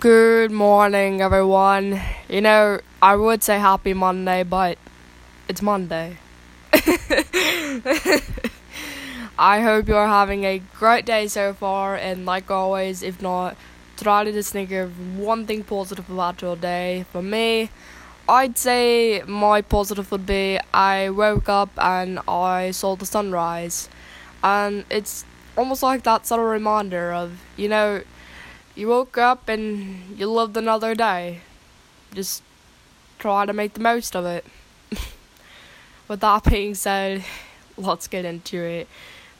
Good morning, everyone. You know, I would say happy Monday, but it's Monday. I hope you're having a great day so far, and like always, if not, try to just think of one thing positive about your day. For me, I'd say my positive would be I woke up and I saw the sunrise, and it's almost like that of reminder of, you know, you woke up and you lived another day. Just try to make the most of it. With that being said, let's get into it.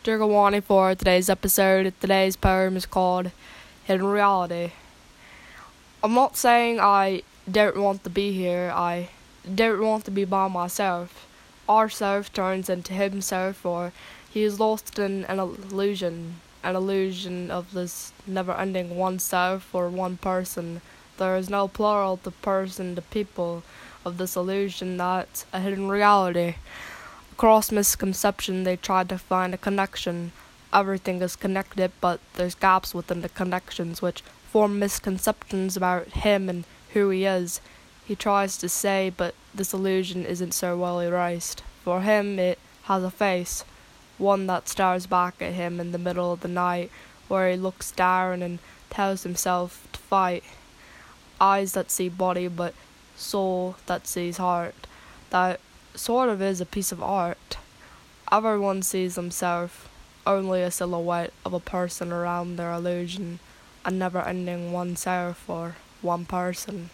Warning for today's episode. Today's poem is called Hidden Reality. I'm not saying I don't want to be here, I don't want to be by myself. Ourself turns into himself, or he is lost in an illusion an illusion of this never ending oneself or one person. There is no plural to person, the people of this illusion that's a hidden reality. Across misconception, they try to find a connection. Everything is connected, but there's gaps within the connections which form misconceptions about him and who he is. He tries to say, but this illusion isn't so well erased. For him, it has a face one that stares back at him in the middle of the night, where he looks down and tells himself to fight. Eyes that see body, but soul that sees heart. That sort of is a piece of art. Everyone sees themselves, only a silhouette of a person around their illusion, a never ending oneself or one person.